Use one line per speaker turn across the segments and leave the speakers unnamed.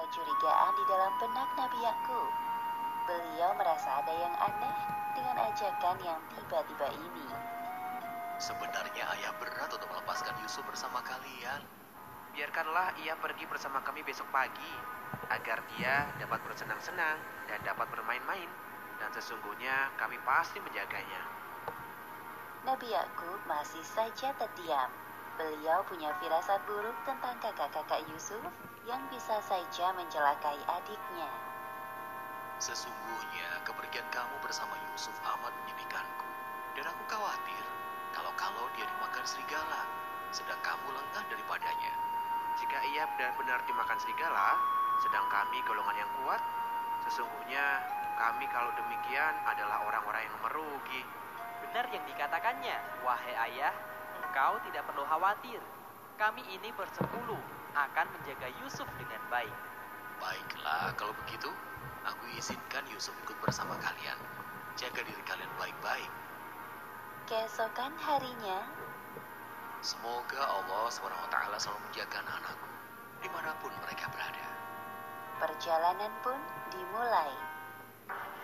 Kecurigaan di dalam benak Nabi Yakub. Beliau merasa ada yang aneh dengan ajakan yang tiba-tiba ini.
Sebenarnya ayah berat untuk melepaskan Yusuf bersama kalian.
Biarkanlah ia pergi bersama kami besok pagi, agar dia dapat bersenang-senang dan dapat bermain-main. Dan sesungguhnya kami pasti menjaganya.
Nabi Yakub masih saja terdiam. Beliau punya firasat buruk tentang kakak-kakak Yusuf yang bisa saja mencelakai adiknya.
Sesungguhnya kepergian kamu bersama Yusuf amat menyedihkanku. Dan aku khawatir kalau-kalau dia dimakan serigala, sedang kamu lengah daripadanya.
Jika ia benar-benar dimakan serigala, sedang kami golongan yang kuat, sesungguhnya kami kalau demikian adalah orang-orang yang merugi.
Benar yang dikatakannya, wahai ayah, engkau tidak perlu khawatir. Kami ini bersepuluh akan menjaga Yusuf dengan baik.
Baiklah, kalau begitu, aku izinkan Yusuf ikut bersama kalian. Jaga diri kalian baik-baik.
Keesokan harinya,
Semoga Allah SWT selalu menjaga anak-anakku di mana pun mereka berada.
perjalanan pun dimulai.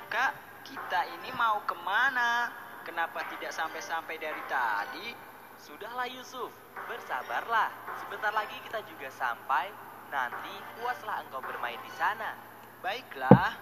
Kak, kita ini mau ke mana? Kenapa tidak sampai-sampai dari tadi?
Sudahlah Yusuf, bersabarlah. Sebentar lagi kita juga sampai. Nanti puaslah engkau bermain di sana.
Baiklah,